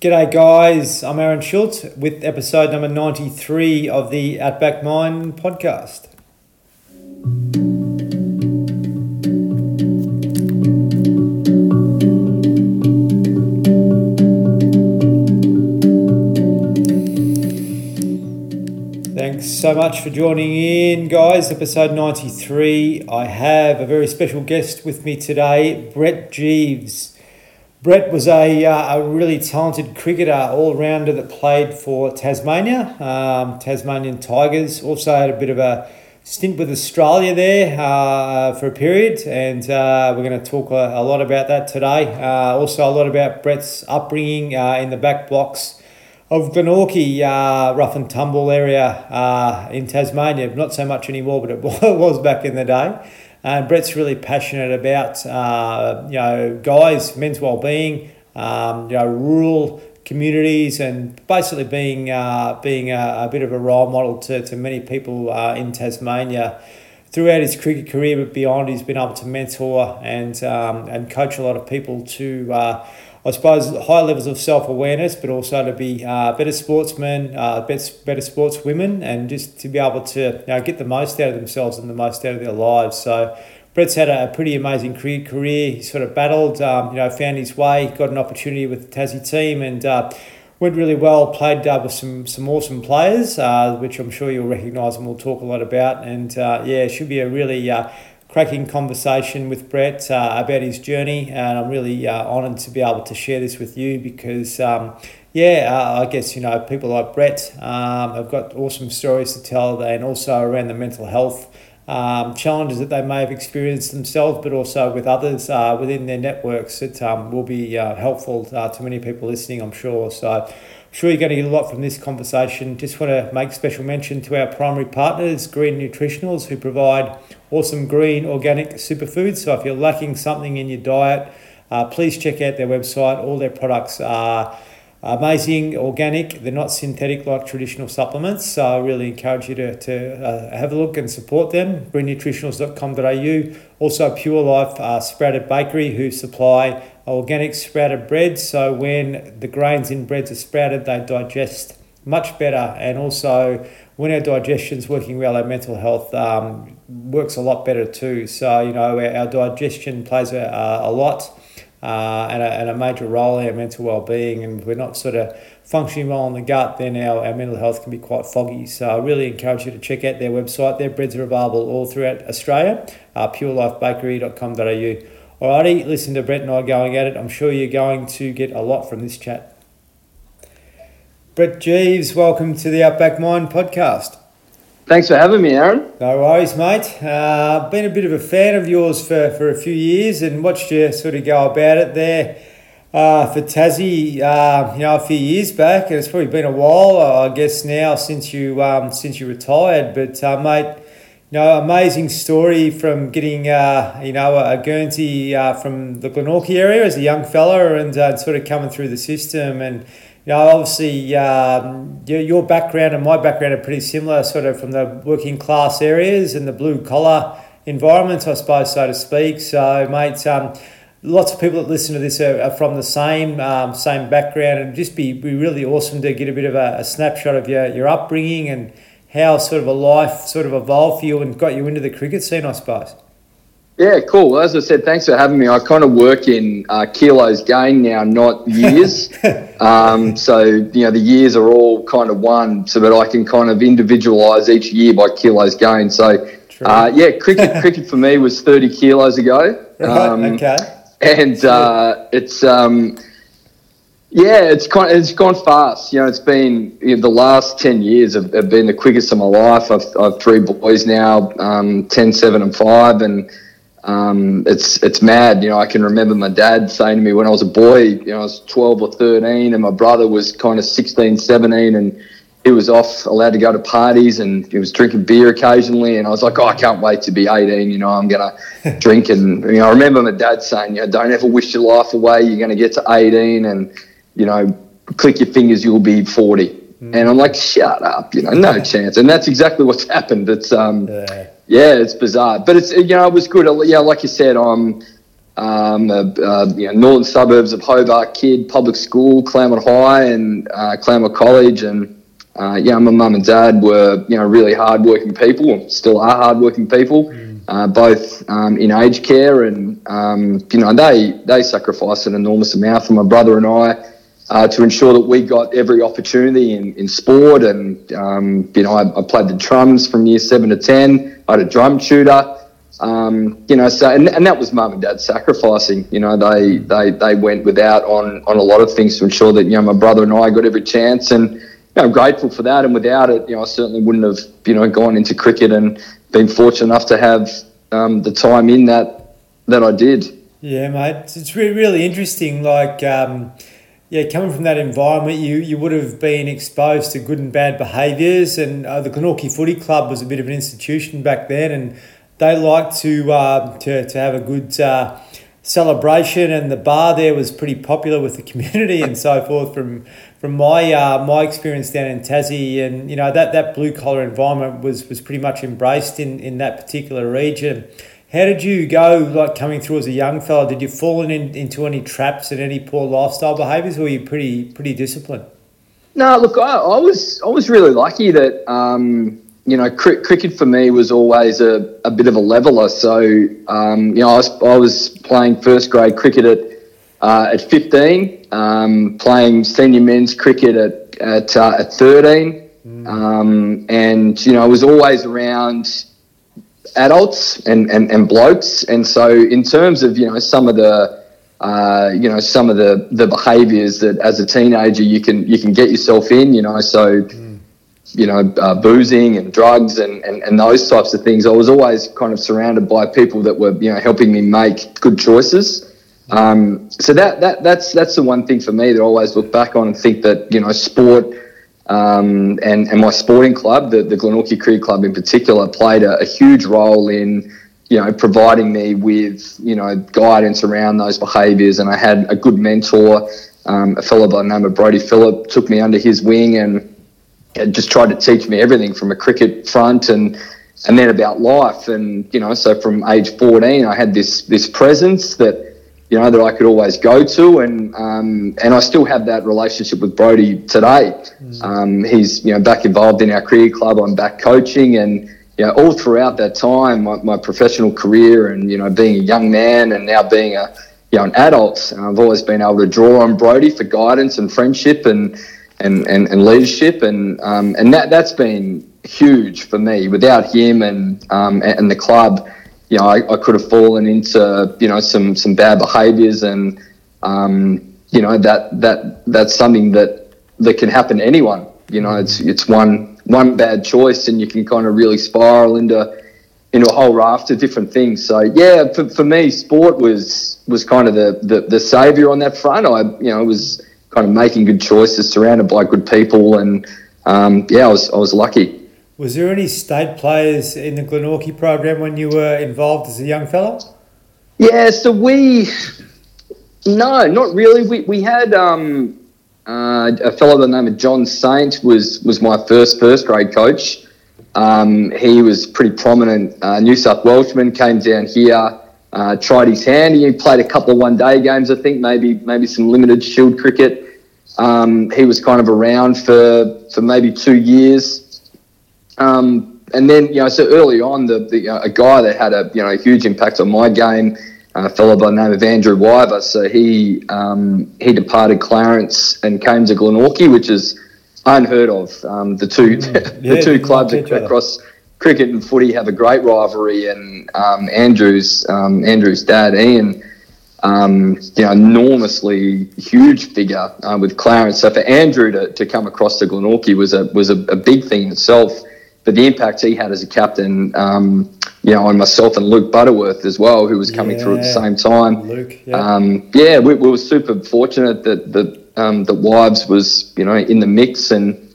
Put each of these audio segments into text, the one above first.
G'day, guys. I'm Aaron Schultz with episode number 93 of the Outback Mind podcast. Thanks so much for joining in, guys. Episode 93. I have a very special guest with me today, Brett Geeves. Brett was a, uh, a really talented cricketer, all rounder that played for Tasmania, um, Tasmanian Tigers. Also had a bit of a stint with Australia there uh, for a period, and uh, we're going to talk a, a, lot about that today. Uh, also, a lot about Brett's upbringing uh, in the back blocks of Glenorchy, uh, rough and tumble area in Tasmania. Not so much anymore, but it was back in the day. And Brett's really passionate about uh, you know guys, men's well-being, um, you know rural communities, and basically being uh, being a, a, bit of a role model to, to many people uh, in Tasmania. Throughout his cricket career, but beyond, he's been able to mentor and um, and coach a lot of people to uh, I suppose, high levels of self awareness, but also to be uh, better sportsmen, uh, better, better sportswomen, and just to be able to you know, get the most out of themselves and the most out of their lives. So, Brett's had a, pretty amazing career. Career, He sort of battled, um, you know, found his way, got an opportunity with the Tassie team, and uh, went really well. Played uh, with some some awesome players, uh, which I'm sure you'll recognise and we'll talk a lot about. And uh, yeah, it should be a really uh, cracking conversation with Brett uh, about his journey, and I'm really uh, honoured to be able to share this with you because, um, yeah, uh, I guess you know people like Brett um, have got awesome stories to tell, and also around the mental health um, challenges that they may have experienced themselves, but also with others uh, within their networks that um, will be uh, helpful uh, to many people listening, I'm sure. So sure you're going to get a lot from this conversation. Just want to make special mention to our primary partners, Green Nutritionals, who provide awesome green organic superfoods. So if you're lacking something in your diet, uh, please check out their website. All their products are amazing, organic. They're not synthetic like traditional supplements. So I really encourage you to, to uh, have a look and support them. Greennutritionals.com.au. Also, Pure Life uh, Sprouted Bakery, who supply organic sprouted bread. So when the grains in breads are sprouted, they digest much better. And also, when our digestion's working well, our mental health um, works a lot better too. So, you know, our, our digestion plays a, a lot uh, and, a, and a major role in our mental well-being and we're not sort of functioning well in the gut then our, our mental health can be quite foggy so I really encourage you to check out their website their breads are available all throughout Australia uh, purelifebakery.com.au Alrighty, listen to Brett and I going at it. I'm sure you're going to get a lot from this chat. Brett Geeves, welcome to the Outback mind podcast. Thanks for having me, Aaron. No worries, mate. Uh, been a bit of a fan of yours for, for a few years and watched you sort of go about it there uh, for Tassie, uh, you know, a few years back, and it's probably been a while, I guess, now since you um, since you retired. But uh, mate, you know, amazing story from getting uh, you know a Guernsey uh, from the Glenorchy area as a young fella and uh, sort of coming through the system and you know, obviously, um, your, your background and my background are pretty similar, sort of from the working class areas and the blue collar environments, I suppose, so to speak. So, mate, um, lots of people that listen to this are, are from the same um, same background, and just be, be really awesome to get a bit of a, a, snapshot of your, your upbringing and how sort of a life sort of evolved for you and got you into the cricket scene, I suppose. Yeah, cool. As I said, thanks for having me. I kind of work in uh, kilos gain now, not years. um, so, you know, the years are all kind of one so that I can kind of individualize each year by kilos gain. So, uh, yeah, cricket cricket for me was 30 kilos ago. Um, okay. And uh, it's, um, yeah, it's kind of, it's gone fast. You know, it's been you know, the last 10 years have, have, been the quickest of my life. I've, I've three boys now, um, 10, 7, and 5. And, um, it's it's mad. You know, I can remember my dad saying to me when I was a boy, you know, I was 12 or 13, and my brother was kind of 16, 17, and he was off allowed to go to parties and he was drinking beer occasionally. And I was like, oh, I can't wait to be 18. You know, I'm going to drink. And, you know, I remember my dad saying, you know, don't ever wish your life away. You're going to get to 18 and, you know, click your fingers, you'll be 40. Mm. And I'm like, shut up, you know, no chance. And that's exactly what's happened. It's, um, yeah yeah, it's bizarre, but it's you know it was good. Yeah, like you said, I'm um, uh, uh, you know, northern suburbs of Hobart kid, public school, Claremont High and uh, Claremont College, and uh, yeah, my mum and dad were you know really hardworking people, still are hardworking people, mm. uh, both um, in aged care, and um, you know they they sacrificed an enormous amount for my brother and I. Uh, to ensure that we got every opportunity in, in sport, and um, you know, I, I, played the drums from year seven to ten. I had a drum tutor, um, you know, so and, and that was mum and dad sacrificing. You know, they they they went without on on a lot of things to ensure that you know my brother and I got every chance, and you know, I'm grateful for that. And without it, you know, I certainly wouldn't have you know gone into cricket and been fortunate enough to have um, the time in that that I did. Yeah, mate, it's really really interesting. Like. Um, yeah, coming from that environment, you, you would have been exposed to good and bad behaviours, and uh, the Glenorchy Footy Club was a bit of an institution back then, and they liked to uh, to, to have a good uh, celebration, and the bar there was pretty popular with the community and so forth. From from my uh, my experience down in Tassie, and you know that, that blue collar environment was was pretty much embraced in, in that particular region. How did you go, like coming through as a young fella? Did you fall in, into any traps and any poor lifestyle behaviours, or were you pretty pretty disciplined? No, look, I, I was I was really lucky that um, you know, cr- cricket for me was always a, a bit of a leveler. So, um, you know, I was, I was playing first grade cricket at, uh, at 15, um, playing senior men's cricket at, at, uh, at 13. Mm. Um, and, you know, I was always around adults and, and, and blokes. And so, in terms of, you know, some of the, uh, you know, some of the, the behaviours that as a teenager you can you can get yourself in, you know, so you know, uh, boozing and drugs and, and, and those types of things. I was always kind of surrounded by people that were, you know, helping me make good choices. Um, so that, that that's that's the one thing for me that I always look back on and think that you know sport um, and and my sporting club, the the Glenorchy Cricket Club in particular, played a, a huge role in you know providing me with you know guidance around those behaviours. And I had a good mentor, um, a fellow by the name of Brody Phillip, took me under his wing and just tried to teach me everything from a cricket front and and then about life and you know so from age 14 I had this this presence that you know that I could always go to and um, and I still have that relationship with Brody today mm. um, he's you know back involved in our cricket club I'm back coaching and you know all throughout that time my, my professional career and you know being a young man and now being a you know an adult I've always been able to draw on Brody for guidance and friendship and and, and, and leadership, and um, and that that's been huge for me. Without him and um, and the club, you know, I, I could have fallen into you know some some bad behaviours, and um, you know that that that's something that that can happen to anyone. You know, it's it's one one bad choice, and you can kind of really spiral into into a whole raft of different things. So yeah, for, for me, sport was was kind of the, the the savior on that front. I you know was kind of making good choices, surrounded by good people, and um, yeah, I was I was lucky. Was there any state players in the Glenorchy program when you were involved as a young fellow? Yeah, so we no, not really. We we had um, uh, a fellow by the name of John Saint was was my first first grade coach. Um, he was pretty prominent uh, New South Welshman. Came down here uh, tried his hand. He played a couple of one-day games, I think, maybe maybe some limited Shield cricket. Um, he was kind of around for for maybe two years, um, and then you know, so early on, the, the uh, a guy that had a you know a huge impact on my game, a fellow by the name of Andrew Wyver. So he um, he departed Clarence and came to Glenorchy, which is unheard of. Um, the two mm, yeah, the two clubs across cricket and footy have a great rivalry, and um, Andrew's um, Andrew's dad Ian, um, you know, enormously huge figure uh, with Clarence. So for Andrew to, to come across to Glenorchy was a was a, a big thing in itself. But the impact he had as a captain, um, you know, on myself and Luke Butterworth as well, who was coming yeah. through at the same time. Luke, yeah, um, yeah we, we, were super fortunate that the um, that Wives was you know in the mix and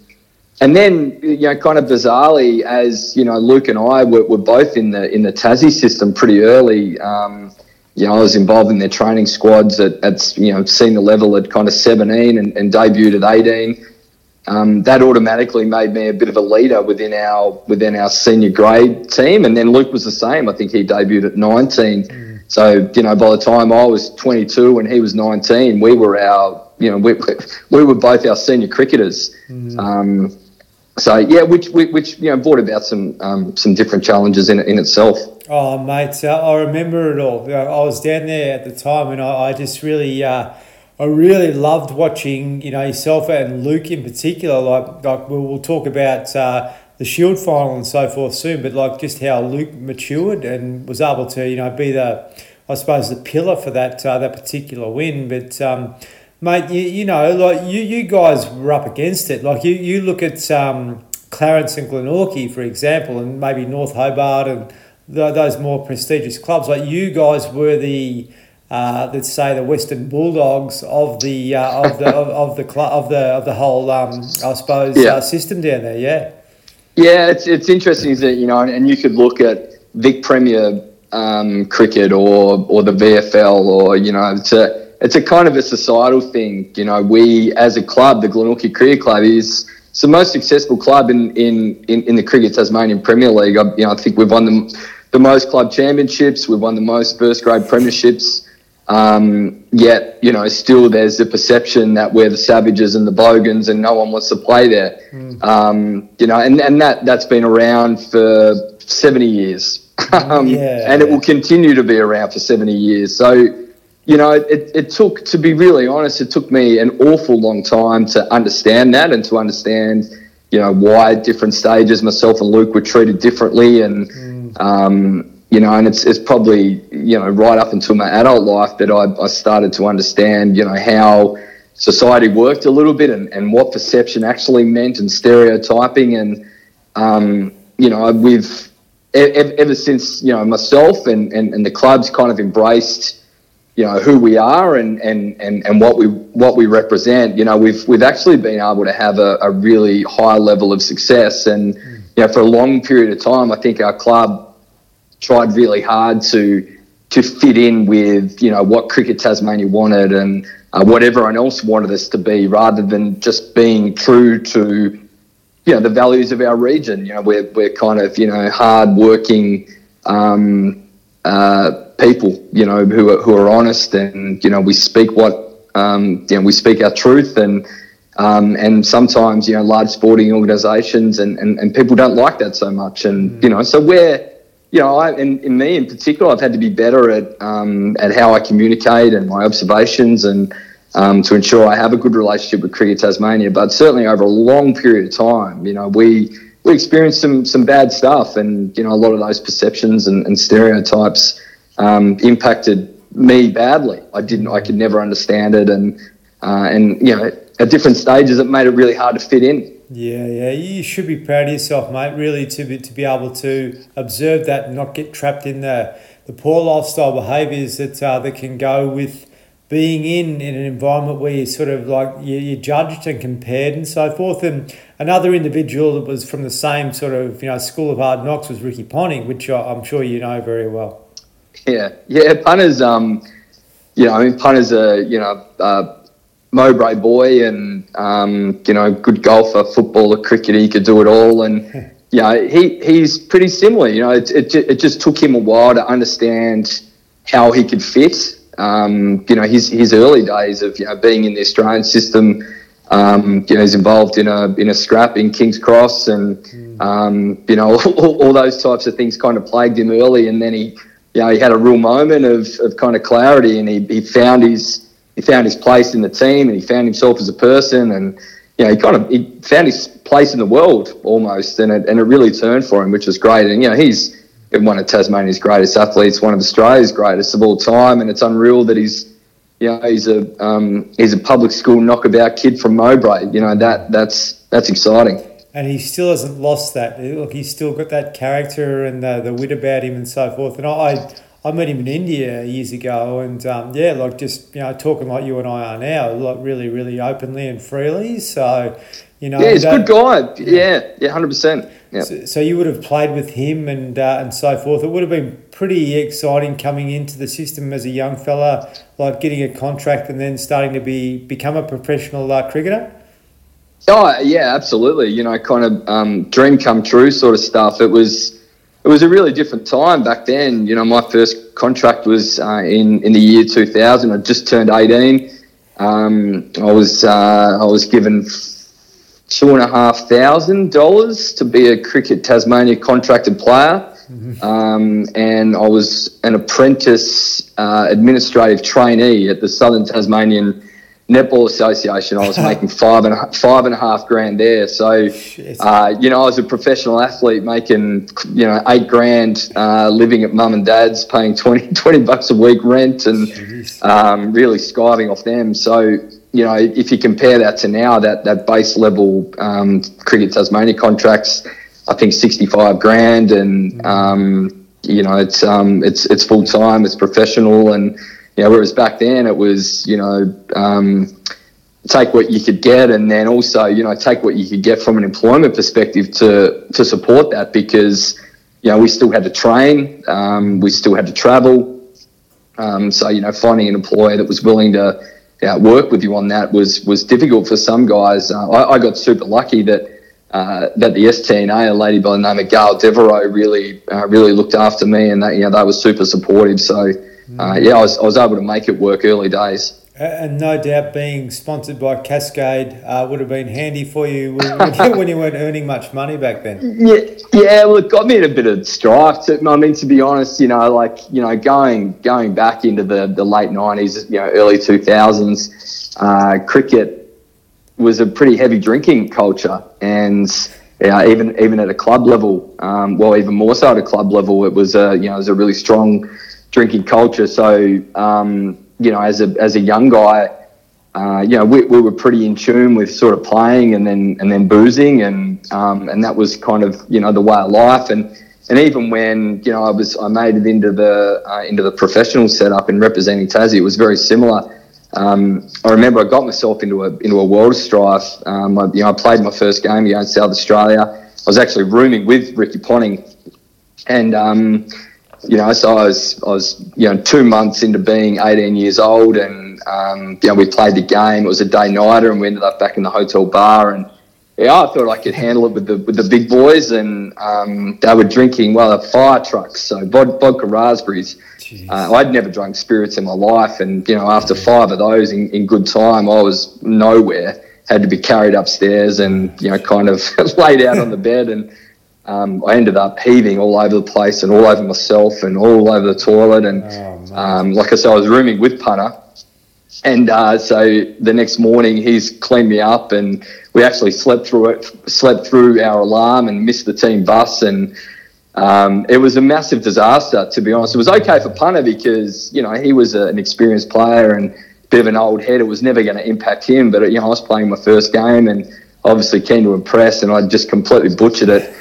and then you know kind of bizarrely as you know luke and i were, were both in the in the tassie system pretty early um, you know i was involved in their training squads at, at you know senior level at kind of 17 and, and debuted at 18 um, that automatically made me a bit of a leader within our within our senior grade team and then luke was the same i think he debuted at 19 mm. So you know, by the time I was 22 and he was 19, we were our you know we, we were both our senior cricketers. Mm. Um, so yeah, which which you know brought about some um, some different challenges in in itself. Oh mate, I remember it all. I was down there at the time, and I, I just really. Uh, I really loved watching, you know, yourself and Luke in particular. Like, like we'll, we'll talk about uh, the Shield final and so forth soon, but like just how Luke matured and was able to, you know, be the, I suppose, the pillar for that uh, that particular win. But um, mate, you, you know, like you you guys were up against it. Like you you look at um, Clarence and Glenorchy, for example, and maybe North Hobart and the, those more prestigious clubs. Like you guys were the uh, let's say the Western Bulldogs of the uh, of the of, of the club of the of the whole um, I suppose yeah. uh, system down there. Yeah. Yeah, it's it's interesting that you know, and you could look at Vic Premier um, cricket or or the VFL or you know it's a it's a kind of a societal thing. You know, we as a club, the Glenorchy Cricket Club is it's the most successful club in in, in, in the cricket Tasmanian Premier League. I, you know, I think we've won the the most club championships. We've won the most first grade premierships. Um, yet, you know, still there's the perception that we're the savages and the bogans and no one wants to play there. Mm. Um, you know, and, and that, that's been around for 70 years. um, yeah, and it will continue to be around for 70 years. So, you know, it, it took, to be really honest, it took me an awful long time to understand that and to understand, you know, why different stages, myself and Luke were treated differently and, mm. um, you know, and it's, it's probably, you know, right up until my adult life that I, I started to understand, you know, how society worked a little bit and, and what perception actually meant and stereotyping. And, um, you know, we've, ever, ever since, you know, myself and, and, and the club's kind of embraced, you know, who we are and, and, and, and what we, what we represent, you know, we've, we've actually been able to have a, a really high level of success. And, you know, for a long period of time, I think our club, tried really hard to to fit in with you know what Cricket Tasmania wanted and uh, what everyone else wanted us to be, rather than just being true to you know the values of our region. You know, we're we're kind of you know hard working um, uh, people. You know, who are, who are honest and you know we speak what um, you know we speak our truth and. Um, and sometimes, you know, large sporting organisations and, and, and people don't like that so much. And, mm. you know, so we're, you know, I, and in me in particular, I've had to be better at um, at how I communicate and my observations, and um, to ensure I have a good relationship with Cricket Tasmania. But certainly over a long period of time, you know, we we experienced some some bad stuff, and you know, a lot of those perceptions and, and stereotypes um, impacted me badly. I didn't, I could never understand it, and uh, and you know, at different stages, it made it really hard to fit in. Yeah, yeah, you should be proud of yourself, mate. Really, to be to be able to observe that and not get trapped in the the poor lifestyle behaviours that uh, that can go with being in in an environment where you sort of like you, you're judged and compared and so forth. And another individual that was from the same sort of you know school of hard knocks was Ricky Ponting, which I'm sure you know very well. Yeah, yeah, punters. Um, you know, I mean, punters are you know. Uh, Mowbray boy and um, you know good golfer, footballer, cricketer. He could do it all, and you know he he's pretty similar. You know, it, it, it just took him a while to understand how he could fit. Um, you know, his his early days of you know being in the Australian system. Um, you know, he's involved in a in a scrap in King's Cross, and mm. um, you know all, all, those types of things kind of plagued him early, and then he, you know, he had a real moment of, of kind of clarity, and he, he found his he found his place in the team and he found himself as a person and you know he kind of he found his place in the world almost and it, and it really turned for him which was great. And you know he's one of Tasmania's greatest athletes one of Australia's greatest of all time. And it's unreal that he's you know he's a um, he's a public school knockabout kid from Mowbray. You know that that's that's exciting. And he still hasn't lost that. Look he's still got that character and the, the wit about him and so forth. And I I met him in India years ago, and um, yeah, like just you know talking like you and I are now, like really, really openly and freely. So, you know, yeah, he's a good guy. Yeah, yeah, hundred percent. Yeah. So, so, you would have played with him and uh, and so forth. It would have been pretty exciting coming into the system as a young fella, like getting a contract and then starting to be become a professional uh, cricketer. Oh yeah, absolutely. You know, kind of um, dream come true sort of stuff. It was it was a really different time back then. You know, my first contract was uh, in in the year 2000. I just turned 18. Um, I was uh, I was given two and a half thousand dollars to be a cricket Tasmania contracted player, mm-hmm. um, and I was an apprentice uh, administrative trainee at the Southern Tasmanian Netball Association, I was making five and a, five and a half grand there. So, uh, you know, I was a professional athlete making, you know, eight grand, uh, living at mum and dad's, paying 20, 20 bucks a week rent, and um, really skiving off them. So, you know, if you compare that to now, that that base level um, cricket Tasmania contracts, I think sixty five grand, and mm. um, you know, it's um, it's it's full time, it's professional, and you know, whereas back then it was, you know, um, take what you could get, and then also, you know, take what you could get from an employment perspective to to support that because, you know, we still had to train, um, we still had to travel. Um, so you know, finding an employer that was willing to you work with you on that was was difficult for some guys. Uh, I, I, got super lucky that. Uh, that the STNA, a lady by the name of Gail Devereaux, really uh, really looked after me, and that you know they were super supportive. So uh, yeah, I was, I was able to make it work early days. And no doubt being sponsored by Cascade uh, would have been handy for you when you weren't earning much money back then. Yeah, yeah. Well, it got me in a bit of strife. I mean, to be honest, you know, like you know, going going back into the, the late nineties, you know, early two thousands, uh, cricket was a pretty heavy drinking culture, and even even at a club level, um, well, even more so at a club level, it was a you know, it was a really strong drinking culture. So, um, you know, as a, as a young guy, uh, you know, we, we were pretty in tune with sort of playing and then and then boozing, and um, and that was kind of you know the way of life. And and even when you know I was I made it into the uh, into the professional setup in representing Tassie, it was very similar. Um, I remember I got myself into a into a world of strife. Um, I, you know, I played my first game against South Australia. I was actually rooming with Ricky Ponting, and um, you know, so I was, I was, you know, two months into being 18 years old, and um, you know, we played the game. It was a day nighter, and we ended up back in the hotel bar. And yeah, I thought I could handle it with the with the big boys, and um, they were drinking well, fire trucks, so vodka raspberries. Uh, I'd never drunk spirits in my life, and you know, after five of those in, in good time, I was nowhere. Had to be carried upstairs and you know, kind of laid out on the bed and um, I ended up heaving all over the place and all over myself and all over the toilet. And oh, um, like I said, I was rooming with Punter. And uh, so the next morning, he's cleaned me up, and we actually slept through it, slept through our alarm, and missed the team bus. And um, it was a massive disaster, to be honest. It was okay for Punter because you know he was a, an experienced player and a bit of an old head. It was never going to impact him, but you know I was playing my first game and obviously keen to impress, and I just completely butchered it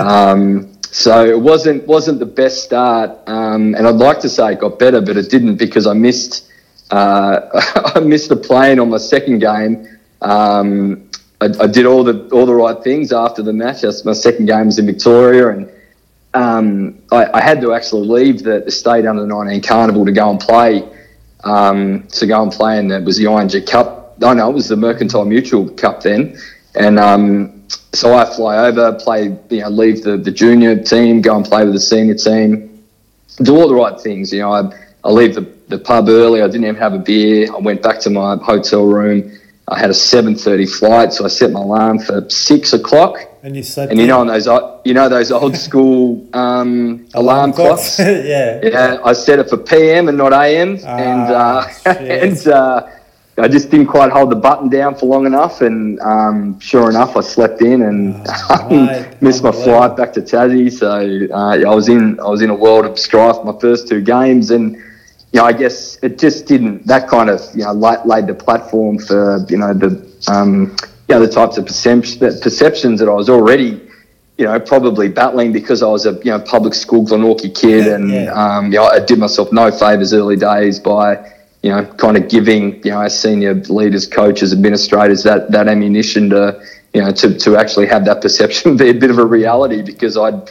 um, so it wasn't wasn't the best start, um, and I'd like to say it got better, but it didn't because I missed uh, I missed a plane on my second game. Um, I, I, did all the all the right things after the match. That's my second game was in Victoria, and um, I, I, had to actually leave the, the state under 19 carnival to go and play. Um, to go and play, and it was the ING Cup. Oh no, it was the Mercantile Mutual Cup then, and um, so I fly over, play, you know, leave the, the junior team, go and play with the senior team, do all the right things. You know, I, I leave the, the pub early. I didn't even have a beer. I went back to my hotel room. I had a seven thirty flight, so I set my alarm for six o'clock. And you slept. And you know, on those you know those old school um, alarm, clocks. yeah. Yeah. I set it for PM and not AM, ah, and uh, and uh, I just didn't quite hold the button down for long enough, and um, sure enough, I slept in and oh, missed my flight back to Tassie. So uh, I was in I was in a world of strife my first two games, and you know I guess it just didn't that kind of you know laid, laid the platform for you know the um, you know the types of perception, perceptions that I was already you know, probably battling because I was a you know public school Glenorchy kid, and yeah. um, you know, I did myself no favors early days by you know, kind of giving, you know, our senior leaders, coaches, administrators that, that ammunition to, you know, to, to actually have that perception be a bit of a reality because I'd,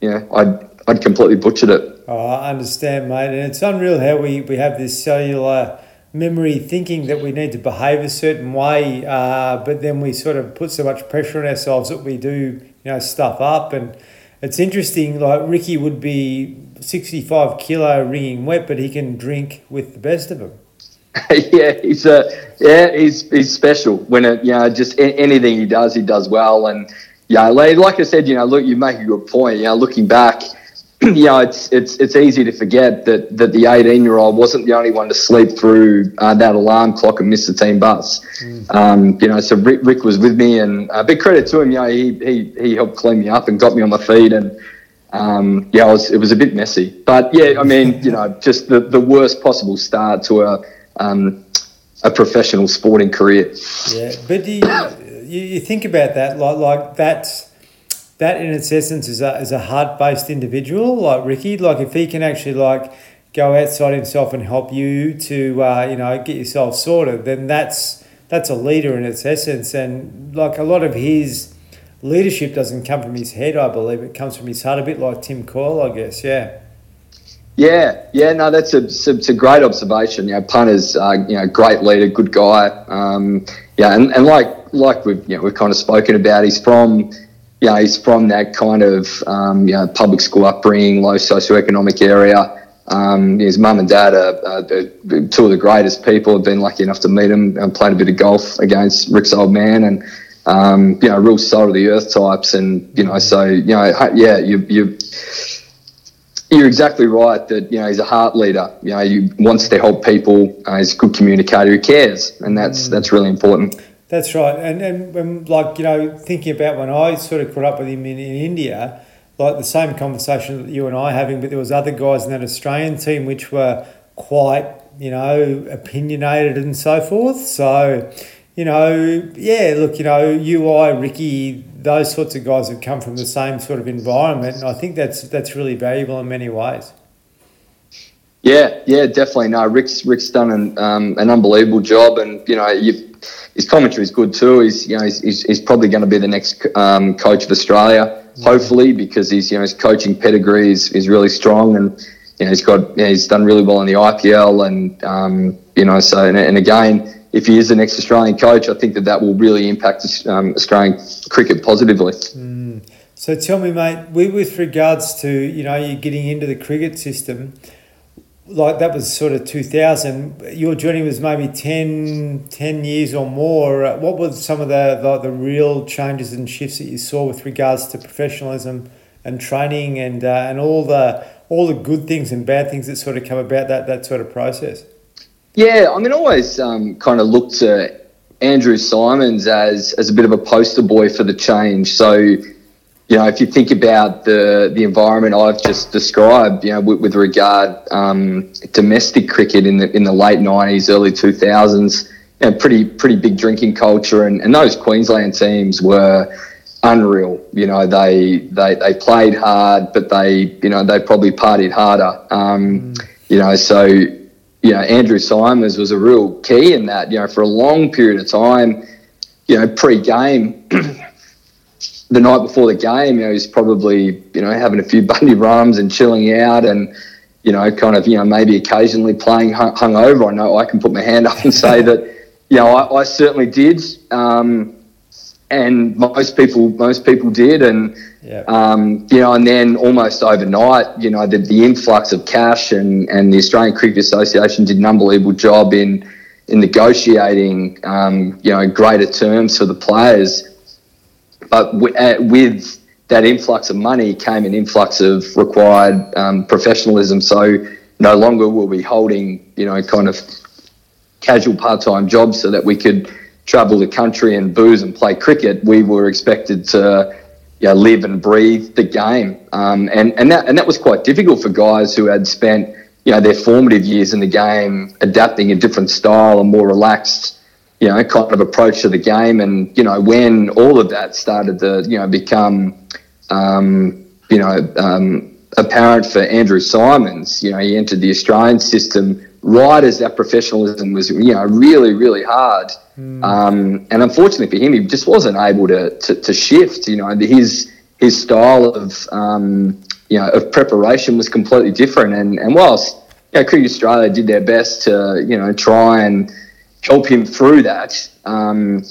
you know, I'd, I'd completely butchered it. Oh, I understand, mate. And it's unreal how we, we have this cellular memory thinking that we need to behave a certain way, uh, but then we sort of put so much pressure on ourselves that we do, you know, stuff up and it's interesting. Like Ricky would be sixty-five kilo wringing wet, but he can drink with the best of them. yeah, he's a yeah, he's he's special. When it you know just anything he does, he does well. And yeah, like I said, you know, look, you make a good point. You know, looking back, you know, it's it's it's easy to forget that that the 18 year old wasn't the only one to sleep through uh, that alarm clock and miss the team bus. Mm. Um, you know, so Rick, Rick was with me, and a uh, big credit to him. You know, he he he helped clean me up and got me on my feet, and um, yeah, it was it was a bit messy, but yeah, I mean, you know, just the the worst possible start to a um, a professional sporting career. Yeah, but you, you, you think about that like like that's that in its essence is a, is a heart based individual like Ricky. Like if he can actually like go outside himself and help you to uh, you know get yourself sorted, then that's that's a leader in its essence. And like a lot of his leadership doesn't come from his head, I believe it comes from his heart. A bit like Tim Coyle, I guess. Yeah. Yeah, yeah, no, that's a, it's a great observation. You know, punter's, uh, you know, great leader, good guy. Um, yeah, and, and like like we've you know we've kind of spoken about, he's from you know, he's from that kind of um, you know, public school upbringing, low socioeconomic area. Um, his mum and dad are, are, two of the greatest people. I've been lucky enough to meet him and played a bit of golf against Rick's old man, and um, you know, real soul of the earth types. And you know, so you know, yeah, you you you're exactly right that you know he's a heart leader. You know, he wants to help people. Uh, he's a good communicator. He cares, and that's mm. that's really important. That's right, and, and, and like you know, thinking about when I sort of caught up with him in, in India, like the same conversation that you and I are having, but there was other guys in that Australian team which were quite you know opinionated and so forth. So you know, yeah, look, you know, you, I, Ricky, those sorts of guys have come from the same sort of environment, and I think that's that's really valuable in many ways. Yeah, yeah, definitely. No, Rick's Rick's done an um, an unbelievable job, and you know, his commentary is good too. He's you know he's, he's probably going to be the next um, coach of Australia, yeah. hopefully, because he's you know his coaching pedigree is, is really strong, and you know he's got you know, he's done really well in the IPL, and um, you know so and, and, again, if he is the next Australian coach, I think that that will really impact um, Australian cricket positively. Mm. So tell me, mate, with regards to you know you getting into the cricket system like that was sort of 2000 your journey was maybe 10, 10 years or more what were some of the, the, the real changes and shifts that you saw with regards to professionalism and training and uh, and all the all the good things and bad things that sort of come about that that sort of process yeah i mean always um, kind of looked to andrew Symonds as as a bit of a poster boy for the change so you know, if you think about the the environment I've just described, you know, with, with regard um, domestic cricket in the in the late nineties, early two thousands, you know, pretty pretty big drinking culture, and, and those Queensland teams were unreal. You know, they they they played hard, but they you know they probably partied harder. Um, mm. You know, so you know Andrew Symonds was a real key in that. You know, for a long period of time, you know, pre-game. the night before the game, you know, he's probably, you know, having a few bundy rums and chilling out and, you know, kind of, you know, maybe occasionally playing hung, hungover. I know I can put my hand up and say that, you know, I, I certainly did. Um, and most people, most people did. And, yep. um, you know, and then almost overnight, you know, the, the influx of cash and, and the Australian Cricket Association did an unbelievable job in, in negotiating, um, you know, greater terms for the players but w- uh, with that influx of money came an influx of required um, professionalism. So no longer will we be holding, you know, kind of casual part-time jobs so that we could travel the country and booze and play cricket. We were expected to, you know, live and breathe the game, um, and and that and that was quite difficult for guys who had spent, you know, their formative years in the game adapting a different style a more relaxed you know, kind of approach to the game. And, you know, when all of that started to, you know, become, um, you know, um, apparent for Andrew Symonds, you know, he entered the Australian system right as that professionalism was, you know, really, really hard. Mm. Um, and unfortunately for him, he just wasn't able to, to, to shift, you know, his, his style of, um, you know, of preparation was completely different. And, and whilst, you know, Cricket Australia did their best to, you know, try and, help him through that. Um,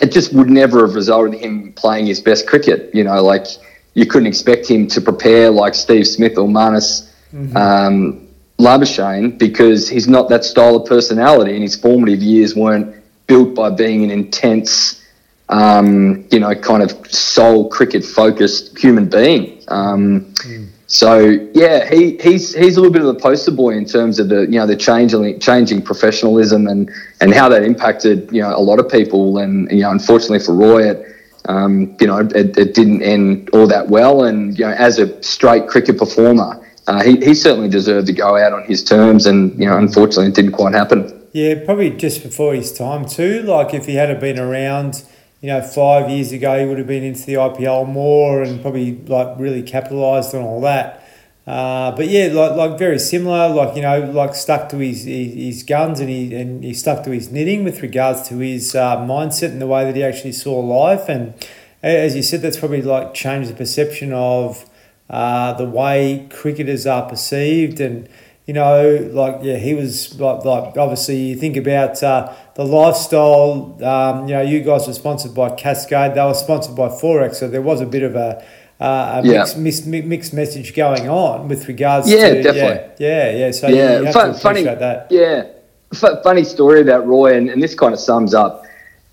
it just would never have resulted in him playing his best cricket. You know, like you couldn't expect him to prepare like Steve Smith or Marnus mm-hmm. um, Labuschagne because he's not that style of personality, and his formative years weren't built by being an intense, um, you know, kind of soul cricket focused human being. Um, mm. So yeah, he, he's he's a little bit of the poster boy in terms of the you know the changing changing professionalism and and how that impacted you know a lot of people and you know unfortunately for Roy it um, you know it, it, didn't end all that well and you know as a straight cricket performer uh, he he certainly deserved to go out on his terms and you know unfortunately it didn't quite happen. Yeah, probably just before his time too. Like if he had been around you know, five years ago he would have been into the IPL more and probably like really capitalised on all that. Uh, but yeah, like like very similar, like you know, like stuck to his his, his guns and he and he stuck to his knitting with regards to his uh, mindset and the way that he actually saw life. And as you said, that's probably like changed the perception of uh, the way cricketers are perceived and you know, like yeah, he was like like obviously you think about uh, the lifestyle. Um, you know, you guys were sponsored by Cascade. They were sponsored by XXXX, so there was a bit of a, uh, a yeah. mixed, mixed, mixed message going on with regards. Yeah, to, definitely. Yeah, yeah, yeah. So yeah, you have Fun, to funny, that. Yeah, F- funny story about Roy, and, and this kind of sums up.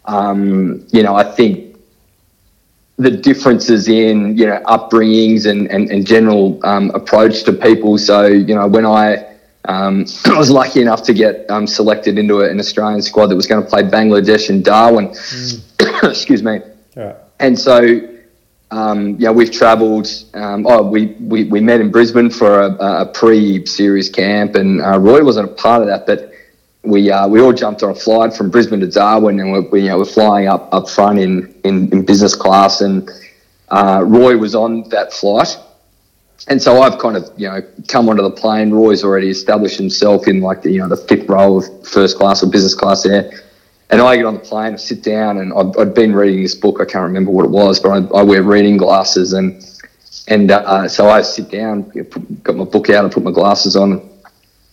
Um, you know, I think the differences in you know upbringings and and, and general um, approach to people. So you know, when I um, I was lucky enough to get um, selected into an Australian squad that was going to play Bangladesh and Darwin. Mm. Excuse me. And so, um, yeah, we've travelled. Um, oh, we, we, we met in Brisbane for a, a pre-series camp, and uh, Roy wasn't a part of that, but we uh, we all jumped on a flight from Brisbane to Darwin, and we're, we, you know, we're flying up up front in, in, in business class, and uh, Roy was on that flight and so I've kind of you know come onto the plane. Roy's already established himself in like the you know the fifth row of first class or business class there. And I get on the plane, I sit down, and I've, I'd been reading this book. I can't remember what it was, but I, I wear reading glasses, and and uh, so I sit down, got my book out, and put my glasses on.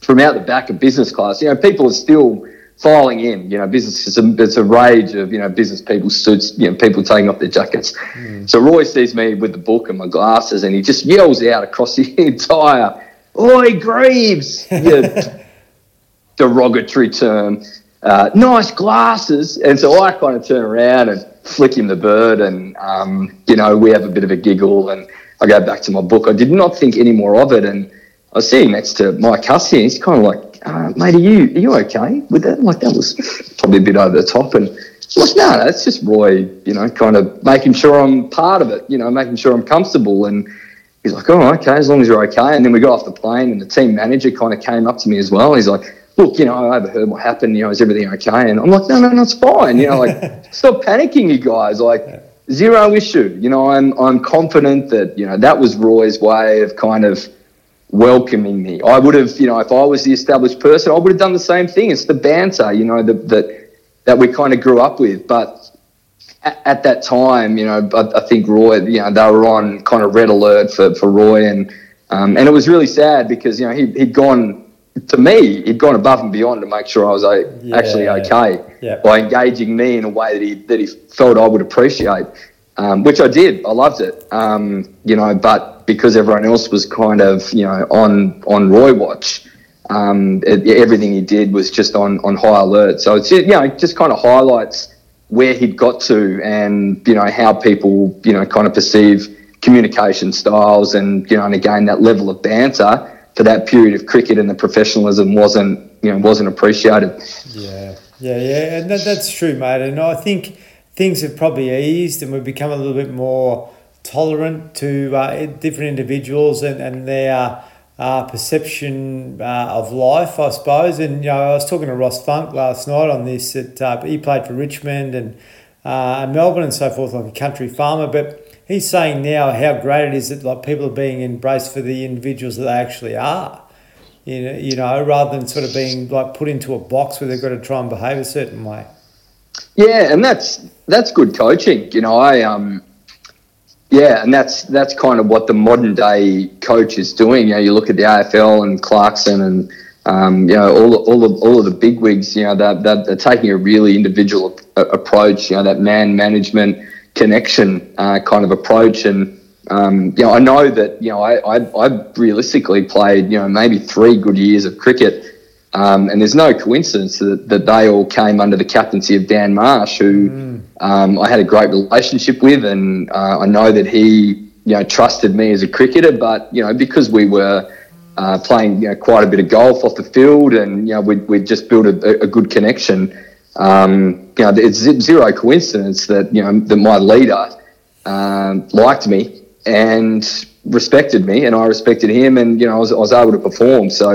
From out the back of business class, you know, people are still filing in. You know, business is a, it's a rage of you know business people suits. You know, people taking off their jackets. Mm. So Roy sees me with the book and my glasses, and he just yells out across the entire, "Oi, Greaves!" Yeah, derogatory term. Uh, nice glasses, and so I kind of turn around and flick him the bird, and um, you know we have a bit of a giggle, and I go back to my book. I did not think any more of it, and I was sitting next to Mike and he's kind of like, uh, mate, are you are you okay with that? Like that was probably a bit over the top, and I'm like, no, no, it's just Roy, you know, kind of making sure I'm part of it, you know, making sure I'm comfortable. And he's like, oh, okay, as long as you're okay. And then we got off the plane, and the team manager kind of came up to me as well. He's like, look, you know, I overheard what happened. You know, is everything okay? And I'm like, no, no, no, it's fine. You know, like stop panicking, you guys. Like zero issue. You know, I'm I'm confident that you know that was Roy's way of kind of welcoming me. I would have, you know, if I was the established person, I would have done the same thing. It's the banter, you know, that that, that we kind of grew up with. But at, at that time, you know, I, I, think Roy, you know, they were on kind of red alert for, for Roy, and um, and it was really sad because you know he, he'd gone. To me, he'd gone above and beyond to make sure I was yeah, actually okay yeah. by engaging me in a way that he that he felt I would appreciate, um, which I did. I loved it, um, you know. But because everyone else was kind of you know on on Roy watch. Um, it, everything he did was just on on high alert. So it's you know it just kind of highlights where he'd got to and you know how people you know kind of perceive communication styles and you know and again that level of banter for that period of cricket and the professionalism wasn't you know wasn't appreciated. Yeah, yeah, yeah, and that, that's true, mate. And I think things have probably eased and we've become a little bit more tolerant to uh, different individuals and, and their uh, perception uh, of life, I suppose. And you know, I was talking to Ross Funk last night on this. That uh, he played for Richmond and uh, Melbourne and so forth, like a country farmer. But he's saying now how great it is that like people are being embraced for the individuals that they actually are. You know, you know, rather than sort of being like put into a box where they've got to try and behave a certain way. Yeah, and that's that's good coaching. You know, I um yeah, and that's that's kind of what the modern day coach is doing. You know, you look at the AFL and Clarkson and um, you know all all of all of the big wigs. You know, they're, they're, they're taking a really individual approach. You know, that man management connection uh, kind of approach, and um, you know, I know that you know I, I, I realistically played you know maybe three good years of cricket. Um, and there's no coincidence that, that they all came under the captaincy of Dan Marsh, who mm. um, I had a great relationship with, and uh, I know that he, you know, trusted me as a cricketer. But you know, because we were uh, playing, you know, quite a bit of golf off the field, and you know, we we just built a, a good connection. Um, you know, it's zero coincidence that you know that my leader um, liked me and respected me, and I respected him, and you know, I was, I was able to perform. So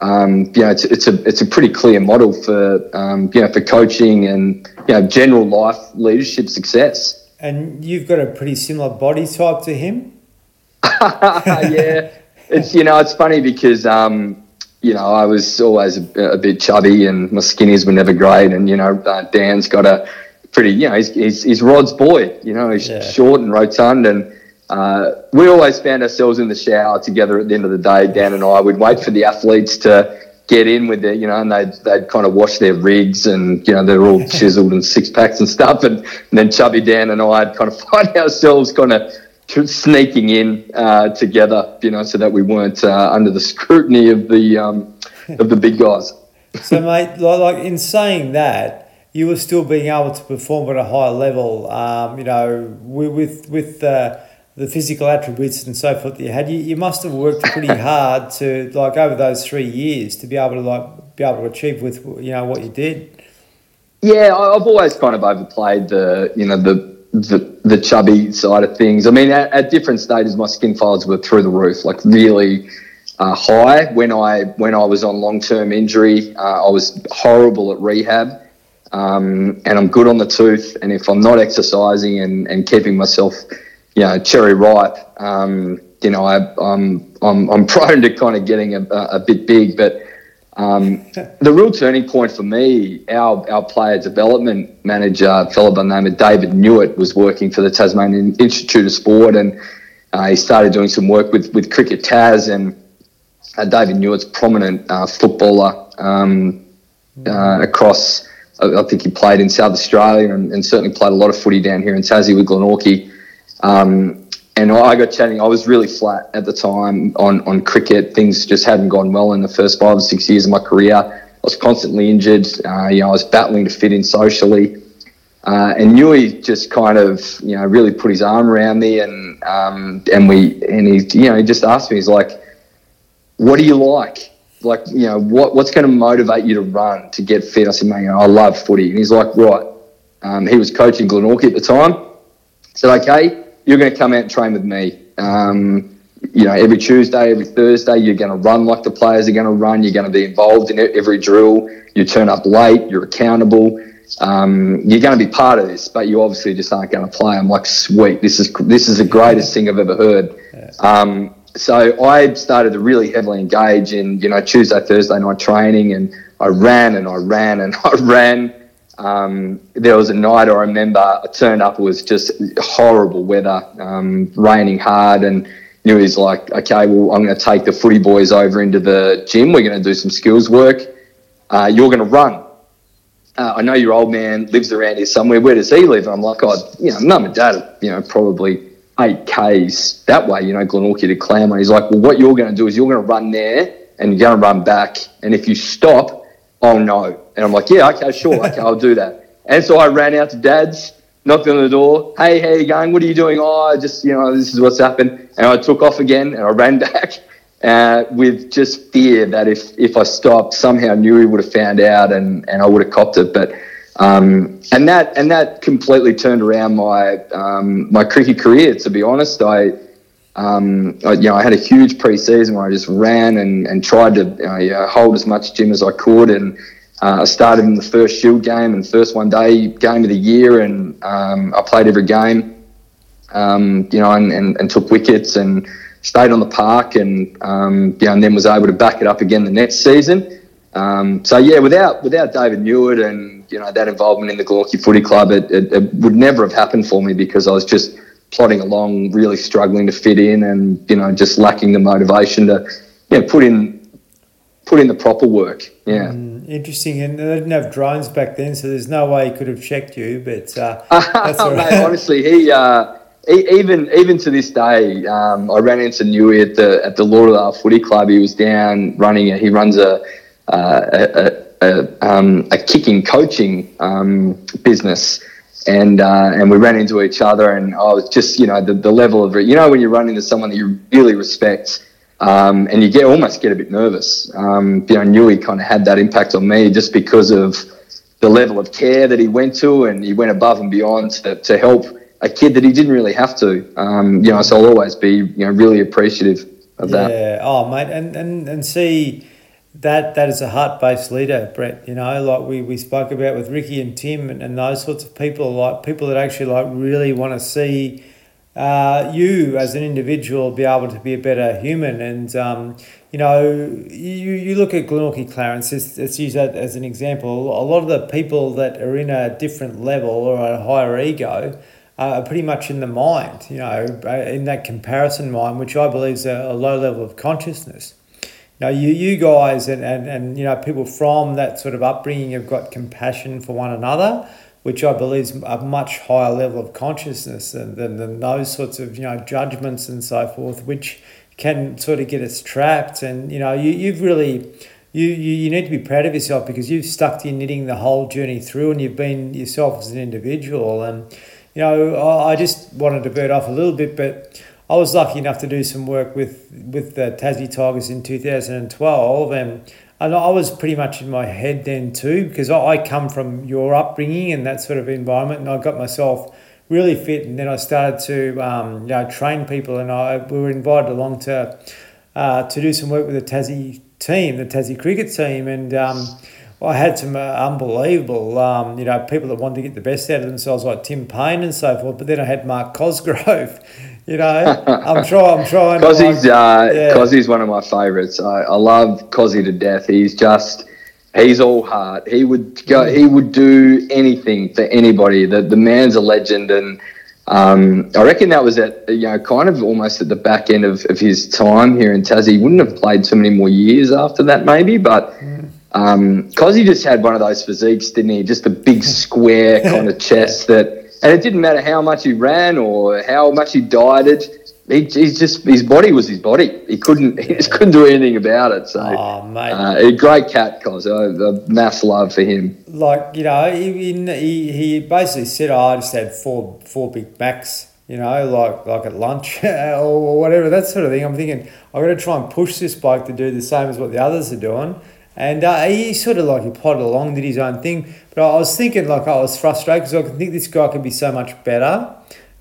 um, you know, it's, it's a it's a pretty clear model for um, you know for coaching and you know general life leadership success. And you've got a pretty similar body type to him. yeah, it's you know it's funny because um, you know I was always a, a, bit chubby and my skinnies were never great, and you know uh, Dan's got a pretty you know he's, he's, he's Rod's boy, you know he's yeah. short and rotund and uh, we always found ourselves in the shower together at the end of the day, Dan and I. We'd wait for the athletes to get in with their, you know, and they'd, they'd kind of wash their rigs and, you know, they're all chiseled and six packs and stuff. And, and, then Chubby Dan and I'd kind of find ourselves kind of sneaking in uh, together, you know, so that we weren't uh, under the scrutiny of the, um, of the big guys. so, mate, like in saying that, you were still being able to perform at a high level, um, you know, with, with, uh, the physical attributes and so forth that you had, you, you must have worked pretty hard to like over those three years to be able to like be able to achieve with you know what you did. Yeah, I've always kind of overplayed the you know the the, the chubby side of things. I mean, at, at different stages, my skin folds were through the roof, like really uh, high. When I when I was on long term injury, uh, I was horrible at rehab. Um, and I'm good on the tooth. And if I'm not exercising and, and keeping myself you know, cherry ripe. Um, you know, I, am I'm, I'm, I'm prone to kind of getting a, a bit big, but um, the real turning point for me, our, our player development manager, a fellow by the name of David Newitt, was working for the Tasmanian Institute of Sport, and uh, he started doing some work with, with Cricket Tas, and uh, David Newitt's prominent uh, footballer um, uh, across. I think he played in South Australia and, and, certainly played a lot of footy down here in Tassie with Glenorchy. Um, and I got chatting. I was really flat at the time on, on cricket. Things just hadn't gone well in the first five or six years of my career. I was constantly injured. Uh, you know, I was battling to fit in socially. Uh, and Newey just kind of, you know, really put his arm around me, and um, and we and he, you know, he just asked me, he's like, "What do you like? Like, you know, what what's going to motivate you to run to get fit?" I said, "Man, you know, I love footy." And he's like, "Right." Um, he was coaching Glenorchy at the time. I said, "Okay, you're going to come out and train with me. Um, you know, every Tuesday, every Thursday, you're going to run like the players are going to run. You're going to be involved in every drill. You turn up late. You're accountable. Um, you're going to be part of this, but you obviously just aren't going to play. I'm like, sweet. This is this is the greatest thing I've ever heard. Um, so I started to really heavily engage in you know Tuesday, Thursday night training, and I ran and I ran and I ran. Um, there was a night I remember I turned up, it was just horrible weather, um, raining hard, and Newey's like, okay, well, I'm going to take the footy boys over into the gym. We're going to do some skills work. Uh, you're going to run. Uh, I know your old man lives around here somewhere. Where does he live? And I'm like, oh, you know, mum and dad, you know, probably eight Ks that way, you know, Glenorchy to Claremont. He's like, well, what you're going to do is you're going to run there and you're going to run back. And if you stop, oh no. And I'm like, yeah, okay, sure, okay, I'll do that. And so I ran out to dad's, knocked on the door. Hey, how you going? What are you doing? Oh, I just, you know, this is what's happened. And I took off again and I ran back uh, with just fear that if, if I stopped, somehow he would have found out and, and I would have copped it. But, um, and that, and that completely turned around my, um, my cricket career, to be honest. I, um, I, you know, I had a huge pre-season where I just ran and, and tried to hold as much gym as I could. And uh, I started in the first Shield game and first one day game of the year, and um, I played every game. Um, you know, and, and, and, took wickets and stayed on the park, and um, you know, and then was able to back it up again the next season. Um, so yeah, without without David Newitt and you know that involvement in the Glenorchy Footy Club, it, it, it would never have happened for me because I was just plodding along, really struggling to fit in, and you know, just lacking the motivation to, yeah, put in put in the proper work. Yeah. Mm, interesting, and they didn't have drones back then, so there's no way he could have checked you. But uh, that's all right. Mate, honestly, he. Uh, even even to this day, um, I ran into Newey at the at the Lauderdale Footy Club. He was down running. A, he runs a uh, a, a, um, a, kicking coaching um, business, and uh, and we ran into each other. And I was just you know the, the level of you know when you run into someone that you really respect. Um, and you get almost get a bit nervous. Um, you know, Newey kind of had that impact on me just because of the level of care that he went to, and he went above and beyond to, to help a kid that he didn't really have to. Um, you know, so I'll always be you know really appreciative of that. Yeah. Oh, mate, and and and see that that is a heart based leader, Brett. You know, like we, we spoke about with Ricky and Tim and, and those sorts of people, like people that actually like really want to see uh, you as an individual be able to be a better human. And um, you know, you, you look at Glenorchy Clarence. Let's, use that as an example. A lot of the people that are in a different level or a higher ego are pretty much in the mind, you know, in that comparison mind, which I believe is a, a low level of consciousness. Now, you, you guys and, and, and, you know, people from that sort of upbringing have got compassion for one another, which I believe is a much higher level of consciousness than, than, than those sorts of, you know, judgments and so forth, which can sort of get us trapped. And, you know, you, you've really, you, you, you need to be proud of yourself because you've stuck to your knitting the whole journey through and you've been yourself as an individual. And, you know, I just wanted to bird off a little bit, but I was lucky enough to do some work with with the Tassie Tigers in 2012, and and I was pretty much in my head then too because I come from your upbringing and that sort of environment, and I got myself really fit, and then I started to um, you know train people, and I we were invited along to uh, to do some work with the Tassie team, the Tassie cricket team, and. Um, I had some uh, unbelievable, um, you know, people that wanted to get the best out of themselves, like Tim Paine and so forth. But then I had Mark Cosgrove. You know, I'm trying. I'm trying. Cozzy's, uh, yeah. Cozzy's one of my favourites. I, I love Cozzy to death. He's just, he's all heart. He would go. He would do anything for anybody. The the man's a legend, and um, I reckon that was at you know kind of almost at the back end of, of his time here in Tassie. He wouldn't have played too many more years after that, maybe, but. Mm um, he just had one of those physiques, didn't he? Just a big square kind of chest that, and it didn't matter how much he ran or how much he dieted. He, he's just his body was his body. He couldn't he just couldn't do anything about it. So, oh, mate. Uh, a great cat, Cos. A, mass love for him. Like you know, he, he, he basically said, oh, "I just had four four Big Macs." You know, like like at lunch or whatever that sort of thing. I'm thinking I'm going to try and push this bloke to do the same as what the others are doing and uh, he sort of like he plodded along, did his own thing. But I was thinking like I was frustrated because I think this guy could be so much better.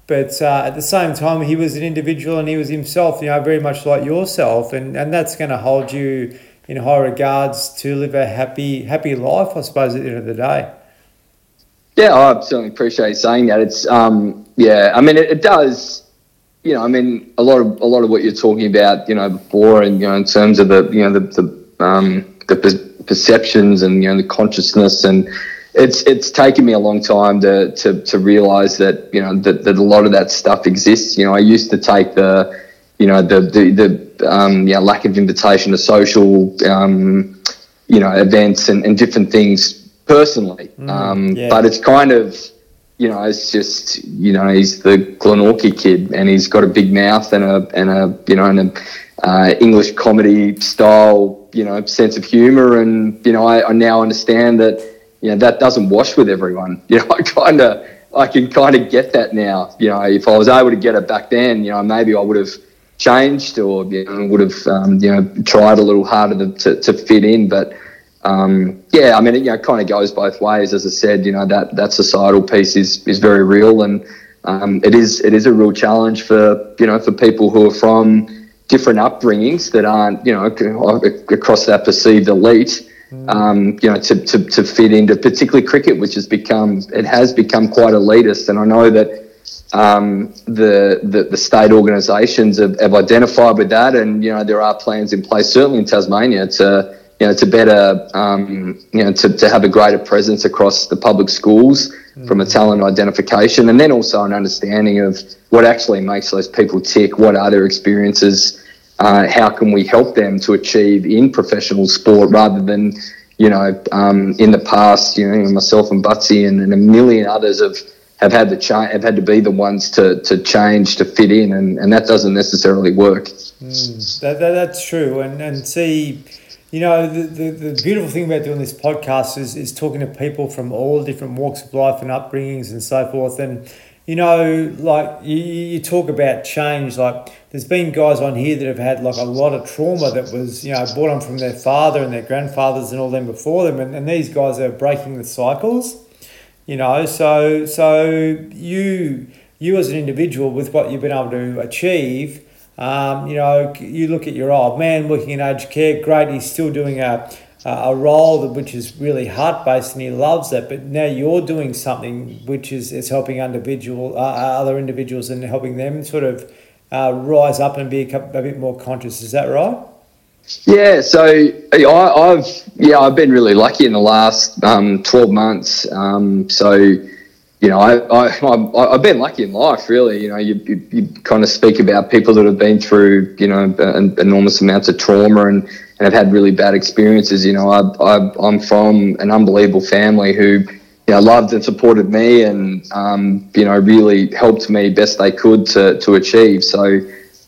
But uh, at the same time, he was an individual and he was himself, you know, very much like yourself, and, and that's going to hold you in high regards to live a happy happy life, I suppose, at the end of the day. Yeah, I certainly appreciate saying that. It's um, yeah, I mean, it, it does you know, I mean, a lot of a lot of what you're talking about, you know, before, and you know, in terms of the, you know, the, the um, the perceptions and you know the consciousness and it's it's taken me a long time to to, to realize that you know that, that a lot of that stuff exists you know I used to take the you know the the, the um, yeah lack of invitation to social um, you know events and, and different things personally mm, um, yeah. but it's kind of you know it's just you know he's the Glenorchy kid and he's got a big mouth and a and a you know and a uh, English comedy style, you know, sense of humour, and you know, I, I, now understand that you know that doesn't wash with everyone. You know, I kind of, I can kind of get that now. You know, if I was able to get it back then, you know, maybe I would have changed or you know, would have um, you know tried a little harder to, to, to fit in, but. Um, yeah, I mean, it you know, kind of goes both ways. As I said, you know that that societal piece is is very real, and um, it is it is a real challenge for you know for people who are from different upbringings that aren't, you know, across that perceived elite, mm. um, you know, to, to, to fit into particularly cricket, which has become, it has become quite elitist. And I know that um, the, the, the state organisations have, have identified with that, and you know there are plans in place, certainly in Tasmania, to you know to better um, you know to, to have a greater presence across the public schools mm. from a talent identification, and then also an understanding of what actually makes those people tick, what are their experiences, uh, how can we help them to achieve in professional sport rather than, you know, um, in the past, you know, myself and Butsy and, and, a million others have have had to cha- have had to be the ones to, to change to fit in, and, and that doesn't necessarily work. Mm, that, that, that's true, and and see, you know, the, the, the beautiful thing about doing this podcast is is talking to people from all different walks of life and upbringings and so forth, and you know, like you, you talk about change, like there's been guys on here that have had like a lot of trauma that was, you know, brought on from their father and their grandfathers and all them before them. And, and these guys are breaking the cycles, you know, so, so you, you as an individual with what you've been able to achieve, um, you know, you look at your old man working in aged care, great, he's still doing a, a role which is really heart based and he loves it. But now you're doing something which is, is helping individual uh, uh other individuals and helping them sort of uh, rise up and be a, a, bit more conscious. Is that right? Yeah. So I, have yeah I've been really lucky in the last um, twelve months. Um, so you know, I, I, I've been lucky in life, really. You know, you, you, you, kind of speak about people that have been through, you know, enormous amounts of trauma and, and have had really bad experiences. You know, I, I, I'm from an unbelievable family who, you know, loved and supported me and, um, you know, really helped me best they could to, to achieve. So,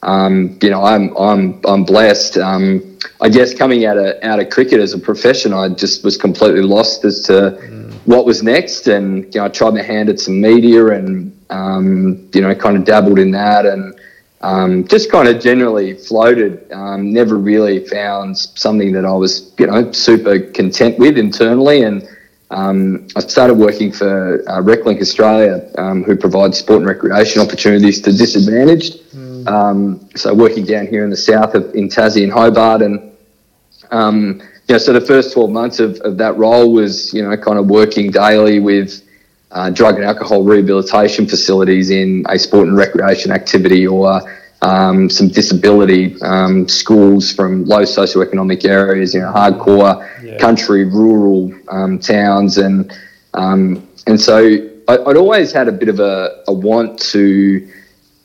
um, you know, I'm, I'm, I'm blessed. Um, I guess coming out of, out of cricket as a profession, I just was completely lost as to, mm what was next. And you know, I tried my hand at some media and um, you know, kind of dabbled in that and um, just kind of generally floated. Um, never really found something that I was you know super content with internally and. Um, I started working for uh, RecLink Australia, um, who provides sport and recreation opportunities to disadvantaged. Mm. Um, so working down here in the south of in Tassie and Hobart, and um, yeah, so the first 12 months of, of that role was, you know, kind of working daily with uh, drug and alcohol rehabilitation facilities in a sport and recreation activity or um, some disability um, schools from low socioeconomic areas, you know, hardcore yeah. country, rural um, towns. And, um, and so I, would always had a bit of a, a want to,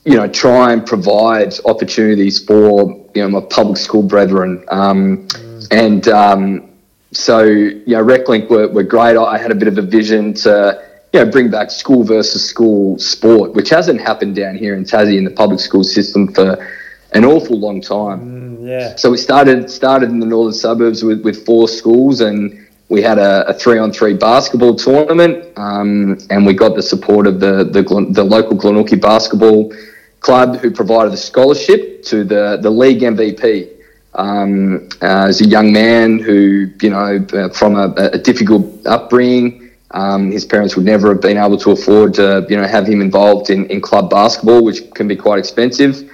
you know, try and provide opportunities for, you know, my public school brethren. Um, mm and um, so, you know, RecLink were, were great. I had a bit of a vision to, you know, bring back school versus school sport, which hasn't happened down here in Tassie in the public school system for an awful long time. Mm, yeah. So we started started in the northern suburbs with, with four schools, and we had a, a three on three basketball tournament, um, and we got the support of the the, the local Glenorchy basketball club, who provided a scholarship to the the league MVP um, uh, as a young man who, you know, uh, from a, a difficult upbringing, um, his parents would never have been able to afford to, you know, have him involved in, in club basketball, which can be quite expensive.